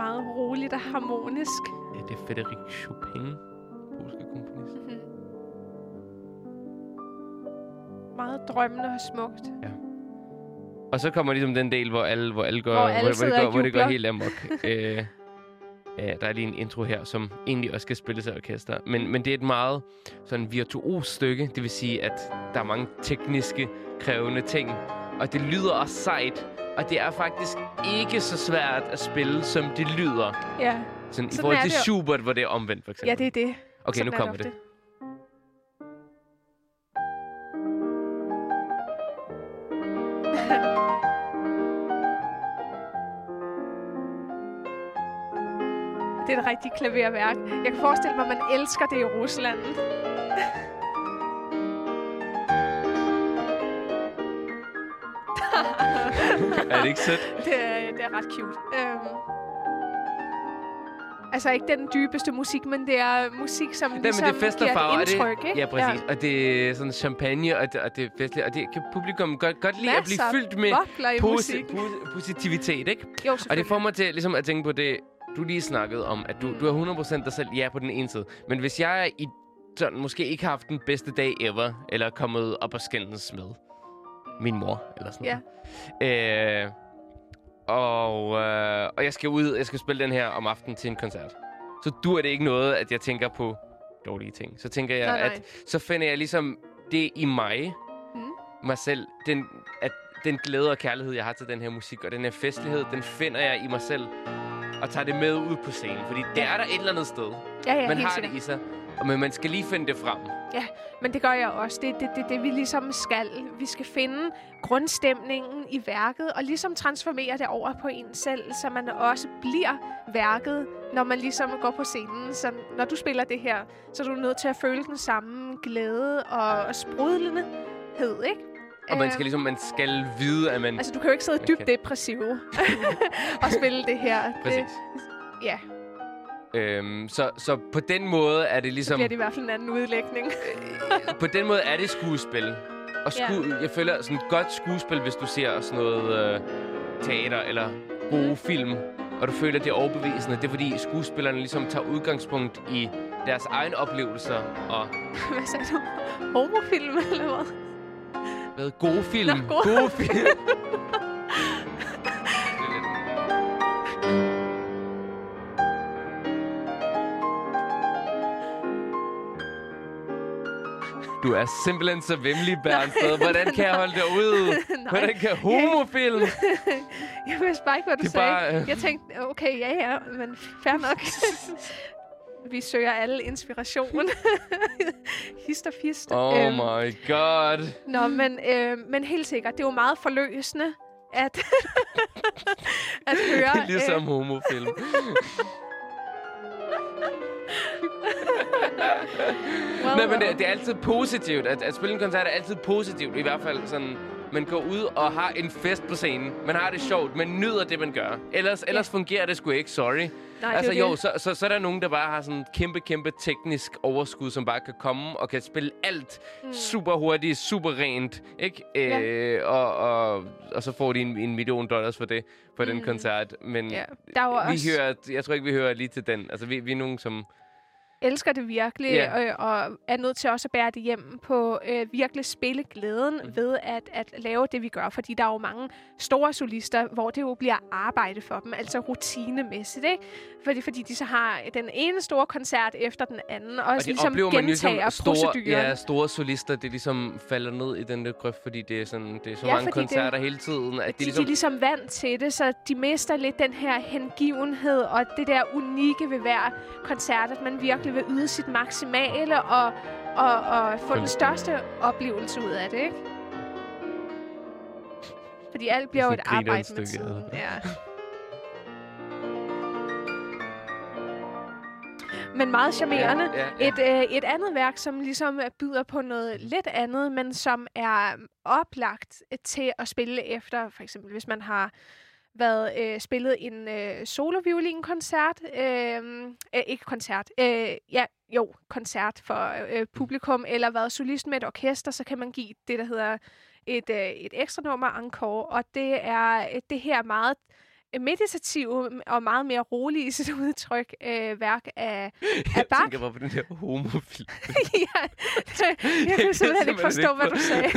Meget roligt og harmonisk. Ja, det er Frederik Chopin, polske komponist. Mhm. Meget drømmende og smukt. Og så kommer ligesom den del, hvor alle, hvor alle går, Hvor alle hvor, det går, hvor det går helt amok. øh, ja, der er lige en intro her, som egentlig også skal spilles af orkester. Men, men det er et meget sådan virtuos stykke. Det vil sige, at der er mange tekniske, krævende ting. Og det lyder også sejt. Og det er faktisk ikke så svært at spille, som det lyder. Ja, Sådan, I Sådan forhold er til det jo. Schubert, hvor det er omvendt, for eksempel. ja det er det. okay, Sådan nu er kommer ofte. det. Det er et rigtigt klaverværk. Jeg kan forestille mig, at man elsker det i Rusland. Er det ikke sødt? Det er, det er ret cute. Øhm. Altså ikke den dybeste musik, men det er musik, som Nej, men ligesom det er giver farver. et og det, indtryk, ikke? Ja, præcis. Og det er sådan champagne, og det, og det er festligt. Og det kan publikum godt, godt lide at blive Masser fyldt med posi- musik. po- positivitet, ikke? Jo, Og det får mig til ligesom at tænke på det, du lige snakkede om, at du, Mm. du er 100% dig selv, ja, på den ene side. Men hvis jeg er i sådan, måske ikke har haft den bedste dag ever, eller er kommet op og skændes med min mor, eller sådan noget. Øh, og, øh, og jeg skal ud, jeg skal spille den her om aftenen til en koncert. Så du er det ikke noget, at jeg tænker på dårlige ting. Så tænker jeg, Nej, nej. at så finder jeg ligesom det i mig, Mm. mig selv, den, at den glæde og kærlighed, jeg har til den her musik, og den her festlighed, den finder jeg i mig selv, og tager det med ud på scenen. Fordi det er der et eller andet sted. Ja, ja, man har sikkert. det i sig, men man skal lige finde det frem. Men det gør jeg også. Det er det, det, det, vi ligesom skal. Vi skal finde grundstemningen i værket, og ligesom transformere det over på en selv, så man også bliver værket, når man ligesom går på scenen. Så når du spiller det her, så er du nødt til at føle den samme glæde og, og sprudlendehed, ikke? Og man Øhm, skal ligesom, man skal vide, at man... Altså, du kan jo ikke sidde dybt kan- depressiv og spille det her. Præcis. Det, ja, Øhm, så, så på den måde er det så ligesom... bliver det i hvert fald en anden udlægning. på den måde er det skuespil. Og sku, Ja. jeg føler sådan et godt skuespil, hvis du ser sådan noget øh, teater eller gode Mhm. film, og du føler, det er overbevisende. Det er fordi skuespillerne ligesom tager udgangspunkt i deres egne oplevelser og Hvad sagde du? Homofilm, eller hvad? hvad, gode film. Nå, gode gode film. Du er simpelthen så vemmelig, Bernsted. Hvordan kan jeg holde dig? Nej. Hvordan kan homofilm? Jeg vidste bare ikke, hvad du Det sagde. bare, øh, Jeg tænkte, okay, ja, ja, men fair nok. Vi søger alle inspiration. hist og fist. Oh Øhm, my god. Nå, men, øh, men helt sikkert, det er jo meget forløsende at, at høre... Ligesom homofilm. Well, Nej, men det, det er altid positivt. At, at spille en koncert er altid positivt. I hvert fald sådan, man går ud og har en fest på scenen. Man har det sjovt. Man nyder det, man gør. Ellers, ellers fungerer det sgu ikke. Sorry. Nej, altså jo, så, så, så er der nogen, der bare har sådan kæmpe, kæmpe teknisk overskud, som bare kan komme og kan spille alt mm. super hurtigt, super rent, ikke? Ja. Øh, og, og, og så får de en, en million dollars for det, for mm. den koncert. Men Ja, der er jo vi også... hører, jeg tror ikke, vi hører lige til den. Altså, vi, vi er nogen, som elsker det virkelig, Ja. øh, og er nødt til også at bære det hjem på øh, virkelig spille glæden Mm. ved at, at lave det, vi gør. Fordi der er jo mange store solister, hvor det jo bliver arbejde for dem, altså rutinemæssigt, ikke? Fordi, fordi de så har den ene store koncert efter den anden, og, Og det ligesom oplever man ligesom store, ja, store solister, det ligesom falder ned i den der grøft, fordi det er, sådan, det er så Ja, mange fordi det- koncerter hele tiden, at de, de de ligesom... er ligesom vant til det, så de mister lidt den her hengivenhed og det der unikke ved hver koncert, at man virkelig vil yde sit maksimale og, og, og få den største oplevelse ud af det, ikke? Fordi alt bliver jo et arbejde med tiden. ja. Men meget charmerende. Ja, ja, ja. Et, øh, et andet værk, som ligesom byder på noget lidt andet, men som er oplagt til at spille efter, for eksempel hvis man har været øh, spillet en øh, soloviolinkoncert, øh, øh, ikke koncert, øh, ja, jo, koncert for øh, publikum, eller været solist med et orkester, så kan man give det, der hedder et, øh, et ekstra nummer encore, og det er øh, det her meget øh, meditative og meget mere rolige i sit udtryk øh, værk af, af Jeg Bach. tænker bare på den der homofil. ja, jeg kunne simpelthen ikke forstå, hvad du sagde.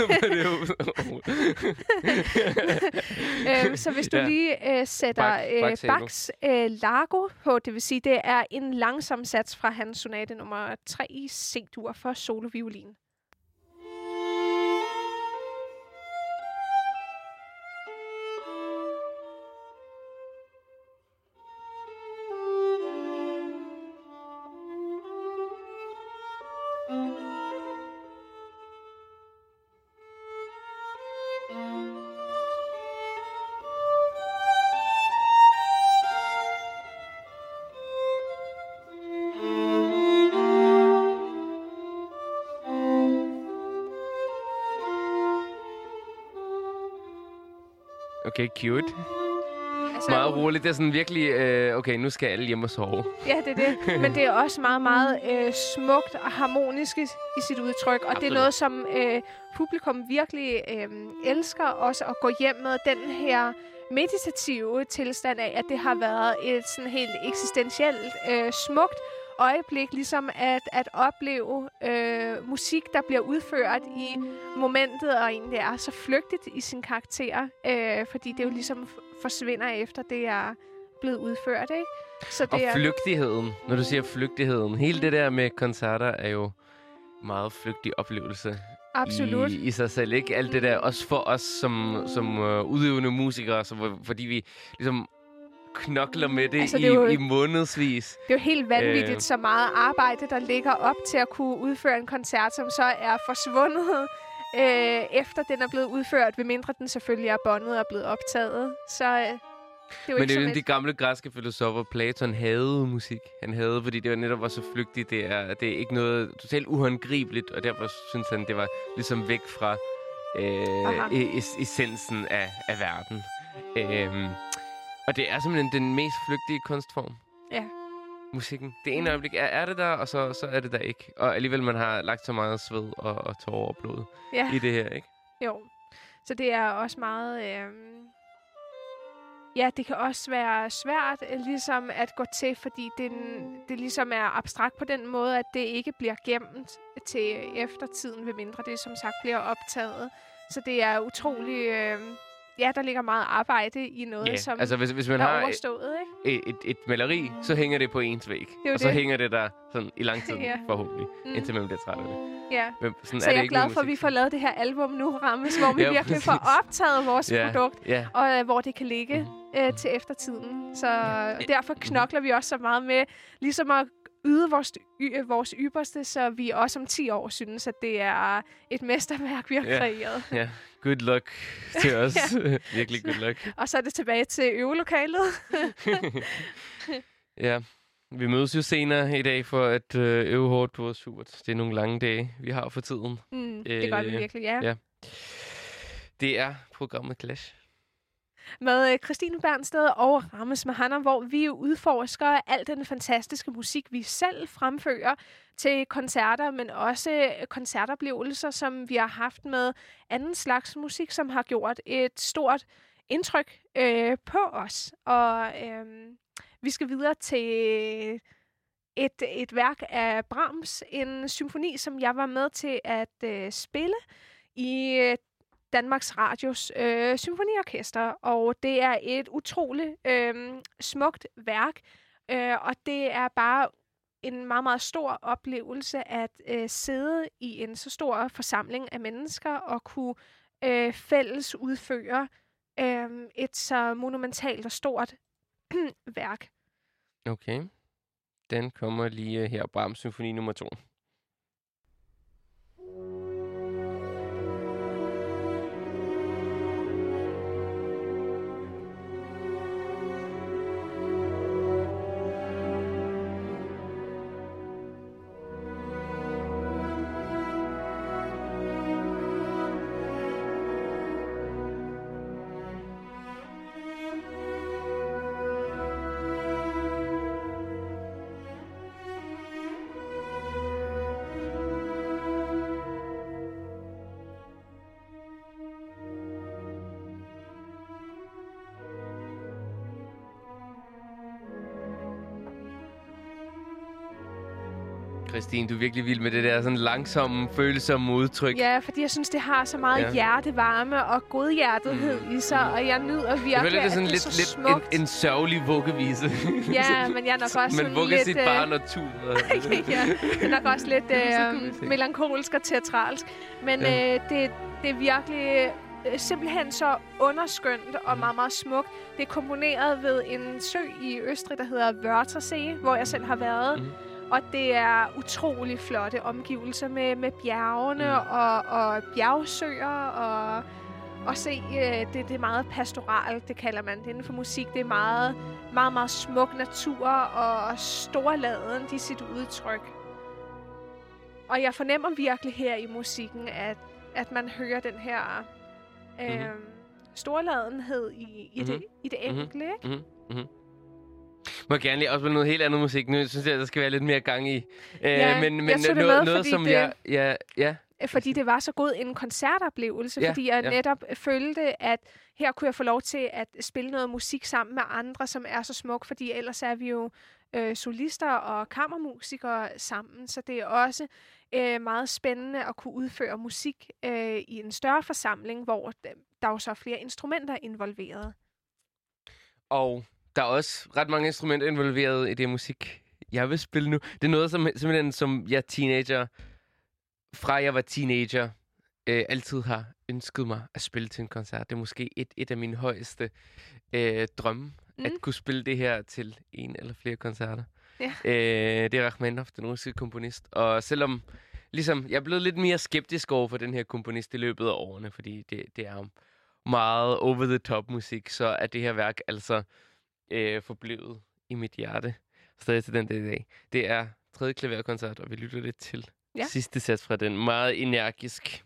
øhm, så hvis du Ja. lige øh, sætter Bach- øh, Halo. Bachs øh, Largo på, det vil sige, det er en langsom sats fra hans sonate nummer 3 i C-dur for soloviolin. Okay, cute. Altså, Meget roligt. Det er sådan virkelig, øh, okay, nu skal alle hjem og sove. Ja, det er det. Men det er også meget, meget øh, smukt og harmonisk i, i sit udtryk. Og det Absolut. er noget, som øh, publikum virkelig øh, elsker også at gå hjem med. Den her meditative tilstand af, at det har været et sådan helt eksistentielt øh, smukt øjeblik, ligesom at, at opleve øh, musik, der bliver udført i momentet, og egentlig er så flygtigt i sin karakter, øh, fordi det jo ligesom forsvinder efter det er blevet udført, ikke? Så det Og er, flygtigheden, når du siger flygtigheden. Hele det der med koncerter er jo meget flygtig oplevelse Absolut. i, i sig selv. Ikke alt det der, også for os som, som uh, udøvende musikere, så, fordi vi ligesom knokler med det, Altså, det er jo- i, i månedsvis. Det er jo helt vanvittigt, Øh. øh. så meget arbejde, der ligger op til at kunne udføre en koncert, som så er forsvundet, øh, efter den er blevet udført, ved mindre den selvfølgelig er båndet og blevet optaget. Så øh, det er jo Men det er jo de gamle græske filosofer, Platon havde musik. Han havde, fordi det var netop var så flygtigt. Det er, det er ikke noget totalt uhåndgribeligt, og derfor synes han, det var ligesom væk fra øh, e- es- essensen af, af verden. Øhm, og det er simpelthen den mest flygtige kunstform. Ja. Musikken. Det ene øjeblik er, er det der, og så, så er det der ikke. Og alligevel, man har lagt så meget sved og, og tårer og blod Ja, i det her, ikke? jo. Så det er også meget... Øh, ja, det kan også være svært øh, ligesom at gå til, fordi det, det ligesom er abstrakt på den måde, at det ikke bliver gemt til eftertiden, ved mindre det som sagt bliver optaget. Så det er utrolig... Øh, ja, der ligger meget arbejde i noget, Ja, som altså hvis, hvis man er har overstået, ikke? et, et, et maleri, så hænger det på ens væg. er og så det. hænger det der sådan i lang tid, Ja. forhåbentlig. Mm. Indtil man bliver træt af det. Ja. Men sådan Så er det jeg er ikke glad for, at vi får lavet det her album nu, Rammes, hvor vi Ja, virkelig får optaget vores Ja, produkt, ja. og øh, hvor det kan ligge øh, til eftertiden. Så derfor knokler vi også så meget med ligesom at yde vores, y- øh, vores ypperste, så vi også om 10 år synes, at det er et mesterværk, vi har Ja. kreeret. Ja, good luck til os. Virkelig good luck. Og så er det tilbage til øvelokalet. Ja, vi mødes jo senere i dag for at øh, øve hårdt på vores surt. Det er nogle lange dage, vi har for tiden. Mm, det gør vi Øh, virkelig, ja. ja. Det er programmet Clash med øh, Christine Bernsted og Rammes Mahana, hvor vi udforsker al den fantastiske musik, vi selv fremfører til koncerter, men også øh, koncertoplevelser, som vi har haft med anden slags musik, som har gjort et stort indtryk øh, på os. Og øh, vi skal videre til et, et værk af Brahms, en symfoni, som jeg var med til at øh, spille i øh, Danmarks Radios øh, symfoniorkester, og det er et utroligt øh, smukt værk, øh, og det er bare en meget, meget stor oplevelse at øh, sidde i en så stor forsamling af mennesker og kunne øh, fælles udføre øh, et så monumentalt og stort værk. Okay. Den kommer lige øh, her. Brahms Symfoni nummer 2. Christine, du er virkelig vild med det der sådan langsomme, følsomme udtryk. Ja, fordi jeg synes, det har så meget Ja. hjertevarme og godhjertethed mm. i sig, og jeg nyder virkelig, Jeg føler, det er at sådan det lidt, er så lidt smukt. en, en sørgelig vuggevise. Ja, men jeg er nok også Man sådan vugger lidt... sit øh, barn og tuder. ja, det er nok også lidt øh, melankolsk og teatralsk. Men Ja. øh, det, det er virkelig øh, simpelthen så underskønt og Mm. meget, meget smukt. Det er komponeret ved en sø i Østrig, der hedder Wörthersee, hvor jeg selv har været. Mhm. Og det er utrolig flotte omgivelser med, med bjergene Mm. og, og bjergsøer og og se, øh, det, det er meget pastoralt, det kalder man det inden for musik. Det er meget, meget, meget smuk natur og storladen i sit udtryk. Og jeg fornemmer virkelig her i musikken, at, at man hører den her øh, Mhm. storladenhed i, i, det, Mhm. i det Mhm. enkelte, ikke? Mm-hmm. Må gerne lige afspille noget helt andet musik. Nu synes jeg, der skal være lidt mere gang i. Øh, Ja, men men jeg tog det noget, med, noget som det- jeg... Ja, ja. fordi det var så god en koncertoplevelse, Ja, fordi jeg ja. netop følte, at her kunne jeg få lov til at spille noget musik sammen med andre, som er så smuk, fordi ellers er vi jo øh, solister og kammermusikere sammen, så det er også øh, meget spændende at kunne udføre musik øh, i en større forsamling, hvor der er jo så flere instrumenter involveret. Og der er også ret mange instrumenter involveret i det musik, jeg vil spille nu. Det er noget, som simpelthen som jeg teenager, fra jeg var teenager, øh, altid har ønsket mig at spille til en koncert. Det er måske et, et af mine højeste øh, drømme, mm. at kunne spille det her til en eller flere koncerter. Ja. Øh, det er Rachmaninoff, den russiske komponist. Og selvom ligesom, jeg er blevet lidt mere skeptisk over for den her komponist i løbet af årene, fordi det, det er meget over-the-top musik, så er det her værk altså øh, forblevet i mit hjerte stadig til den dag i dag. Det er tredje klaverkoncert, og vi lytter lidt til Ja. sidste sats fra den. Meget energisk.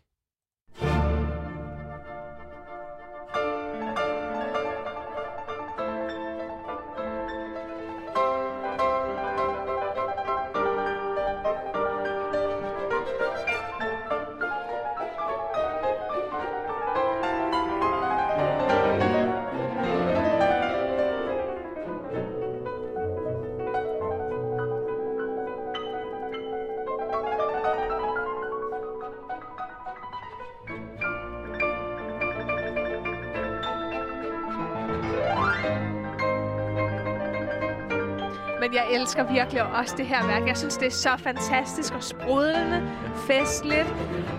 Elsker virkelig også det her værk. Jeg synes, det er så fantastisk og sprudlende, festligt.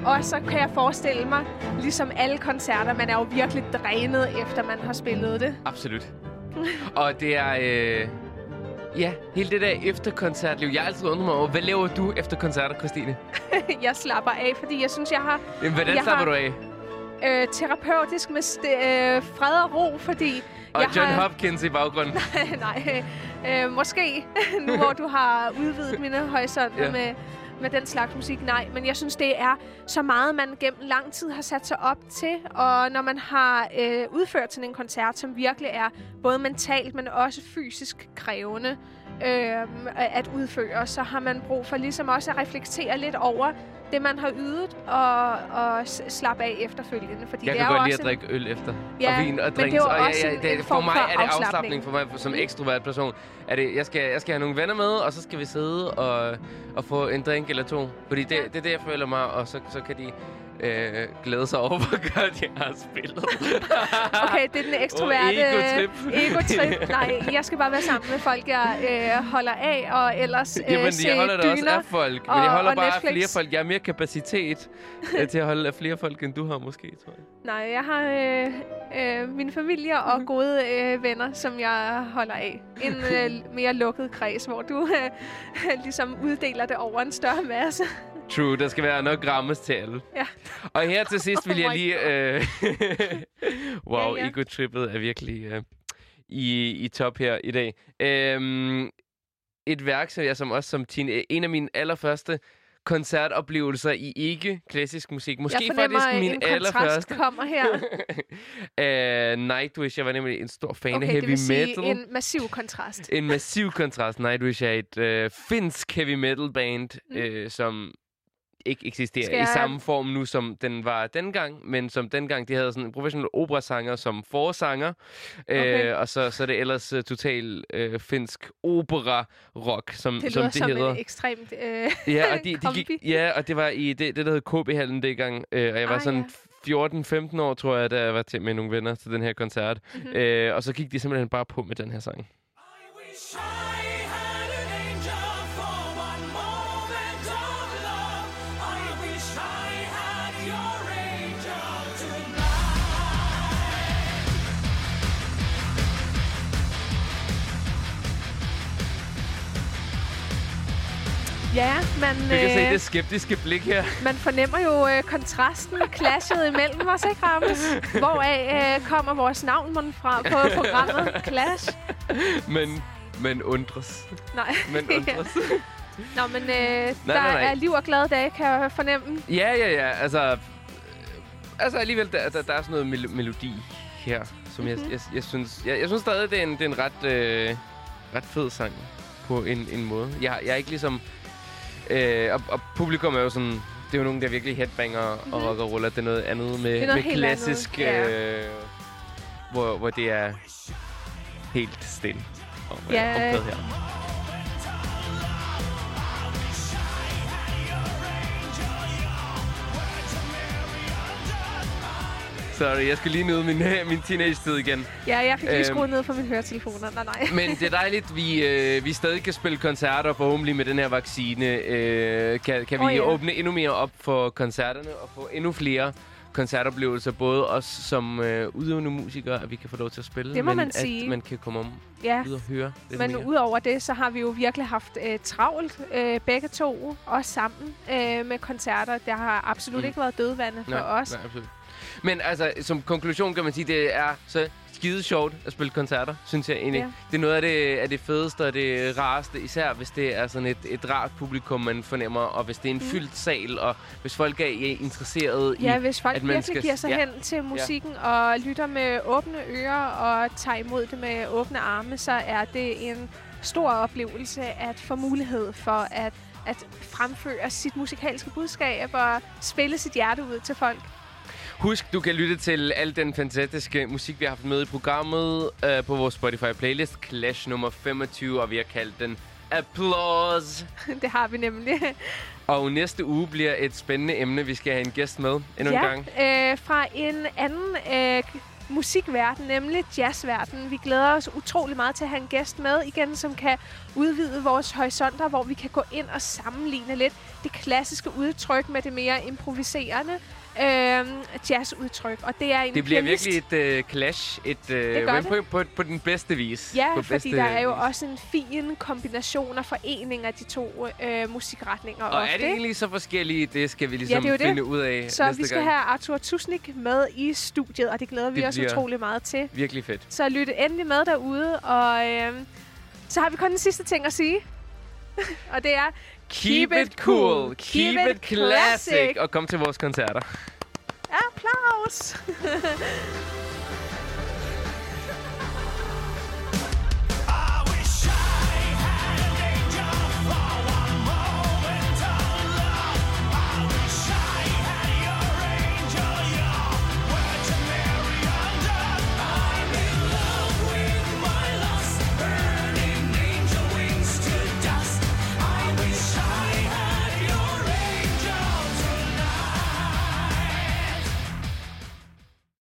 Og så kan jeg forestille mig, ligesom alle koncerter, man er jo virkelig drænet, efter man har spillet det. Absolut. og det er... Øh, ja, hele det der efterkoncertliv. Jeg har altid undret mig over, hvad laver du efter koncerter, Christine? jeg slapper af, fordi jeg synes, jeg har Jamen, hvordan Jeg slapper har- du af? øh, terapeutisk med st- øh, fred og ro, fordi Og jeg John har... Hopkins i baggrunden. Nej, øh, måske nu hvor du har udvidet mine horisonter Ja. med, med den slags musik. Nej, men jeg synes, det er så meget, man gennem lang tid har sat sig op til. Og når man har øh, udført sådan en koncert, som virkelig er både mentalt, men også fysisk krævende øh, at udføre, så har man brug for ligesom også at reflektere lidt over det, man har ydet, og, og slappe af efterfølgende. Fordi Jeg det kan er godt lide at drikke øl efter. Ja, og vin og men det er drinks. og ja, også ja, det, for mig er det afslapning. For mig som ekstrovert person. Er det, jeg, skal, jeg skal have nogle venner med, og så skal vi sidde og, og få en drink eller to. Fordi det, det er det, jeg føler mig, og så, så kan de øh, glæde sig over, hvor godt jeg har spillet. Okay, det er den ekstroverte egotrip. egotrip. Nej, jeg skal bare være sammen med folk, jeg øh, holder af, og ellers øh, Jamen, se jeg holder da også dyner. af folk. Men og- jeg holder bare af Netflix. flere folk. Jeg har mere kapacitet øh, til at holde af flere folk, end du har måske, tror jeg. Nej, jeg har øh, øh, min familie og gode øh, venner, som jeg holder af. En øh, mere lukket kreds, hvor du øh, ligesom uddeler det over en større masse. True, der skal være nok rammes til alle. Ja. Og her til sidst vil Oh jeg lige... Øh, wow, Ja, ja. ego-trippet er virkelig øh, i, i top her i dag. Øhm, et værk, som jeg som også som teen, en af mine allerførste koncertoplevelser i ikke-klassisk musik. Måske jeg faktisk min en allerførste. kommer her. uh, Nightwish, jeg var nemlig en stor fan Okay, af det heavy vil sige metal. en massiv kontrast. En massiv kontrast. Nightwish er et øh, finsk heavy metal band, Mm. øh, som ikke eksisterer Skal i jeg- samme form nu, som den var dengang, men som dengang, de havde sådan en professionel operasanger som forsanger, Okay. øh, og så, så er det ellers uh, total øh, finsk opera-rock, som, Det som det som hedder. en ekstremt... Øh, Ja, og de, de gik, ja, og det var i det, det der hed KB-hallen dengang, øh, og jeg var Ah, sådan ja. 14-15 år, tror jeg, da jeg var til med nogle venner til den her koncert. Mhm. Mm-hmm. Øh, og så gik de simpelthen bare på med den her sang. wish I ja, man, Du kan se øh, det skeptiske blik her. man fornemmer jo øh, kontrasten, clashet imellem os, ikke, Rammes? Hvoraf øh, kommer vores navn fra på programmet Clash? Men, men undres. Nej. Men undres. Nå, men øh, der nej, nej. er liv og glade dage, kan jeg fornemme. ja, ja, ja. Altså, øh, altså alligevel, der, der, der er sådan noget mel- melodi her, som jeg, Mhm. jeg, jeg, synes... Jeg, jeg synes stadig, det er en, det er en ret, øh, ret fed sang på en, en måde. Jeg, jeg er ikke ligesom... Øh, og, og publikum er jo sådan... Det er jo nogen, der virkelig headbanger mm-hmm. og rock og roller. Det er noget andet med, Mhm. noget med andet, klassisk... ja. Øh, hvor, hvor det er helt stille. Og, Ja. optaget her. Sorry, jeg skal lige nyde min, min teenage-tid igen. Ja, jeg fik lige Øhm. skruet ned for mine høretelefoner. Nej, nej. Men det er dejligt, vi, øh, vi stadig kan spille koncerter, forhåbentlig med den her vaccine. Øh, kan, kan vi Åh, ja. åbne endnu mere op for koncerterne og få endnu flere koncertoplevelser, både os som øh, udøvende musikere, at vi kan få lov til at spille, Det må men man at sige. man kan komme om Ja. ud og høre lidt Men udover det, så har vi jo virkelig haft øh, travlt, øh, begge to, også sammen øh, med koncerter. Der har absolut mm. ikke været dødvande for nej, os. Nej, absolut. Men altså, som konklusion kan man sige, det er så skide sjovt at spille koncerter, synes jeg egentlig. Ja. Det er noget af det, af det fedeste og det rareste, især hvis det er sådan et, et rart publikum, man fornemmer, og hvis det er en Mm. fyldt sal, og hvis folk er er interesseret i... Ja, hvis folk at man skal- giver sig ja. hen til musikken og lytter med åbne ører og tager imod det med åbne arme, så er det en stor oplevelse at få mulighed for at, at fremføre sit musikalske budskab og spille sit hjerte ud til folk. Husk, du kan lytte til al den fantastiske musik, vi har haft med i programmet øh, på vores Spotify-playlist, Clash nummer 25, og vi har kaldt den Applause. det har vi nemlig. Og næste uge bliver et spændende emne, vi skal have en gæst med endnu en ja, gang. Øh, fra en anden øh, musikverden, nemlig jazzverden. Vi glæder os utrolig meget til at have en gæst med igen, som kan udvide vores horisonter, hvor vi kan gå ind og sammenligne lidt det klassiske udtryk med det mere improviserende øh, jazzudtryk. Og det er en Det bliver pianist. virkelig et øh, clash, et, øh, Det men det. på, på, på den bedste vis. Ja, på fordi bedste der er jo vis. også en fin kombination og forening af de to øh, musikretninger. Og ofte, er det egentlig så forskellige? Det skal vi ligesom det jo det. finde ud af Så næste vi skal gang. have Arthur Tusnik med i studiet, og det glæder vi Det os bliver- utrolig meget til. Virkelig fedt. Så lyt endelig med derude, og øh, så har vi kun den sidste ting at sige. og det er Keep, it cool. Keep, it classic. Og kom til vores koncerter. Applaus!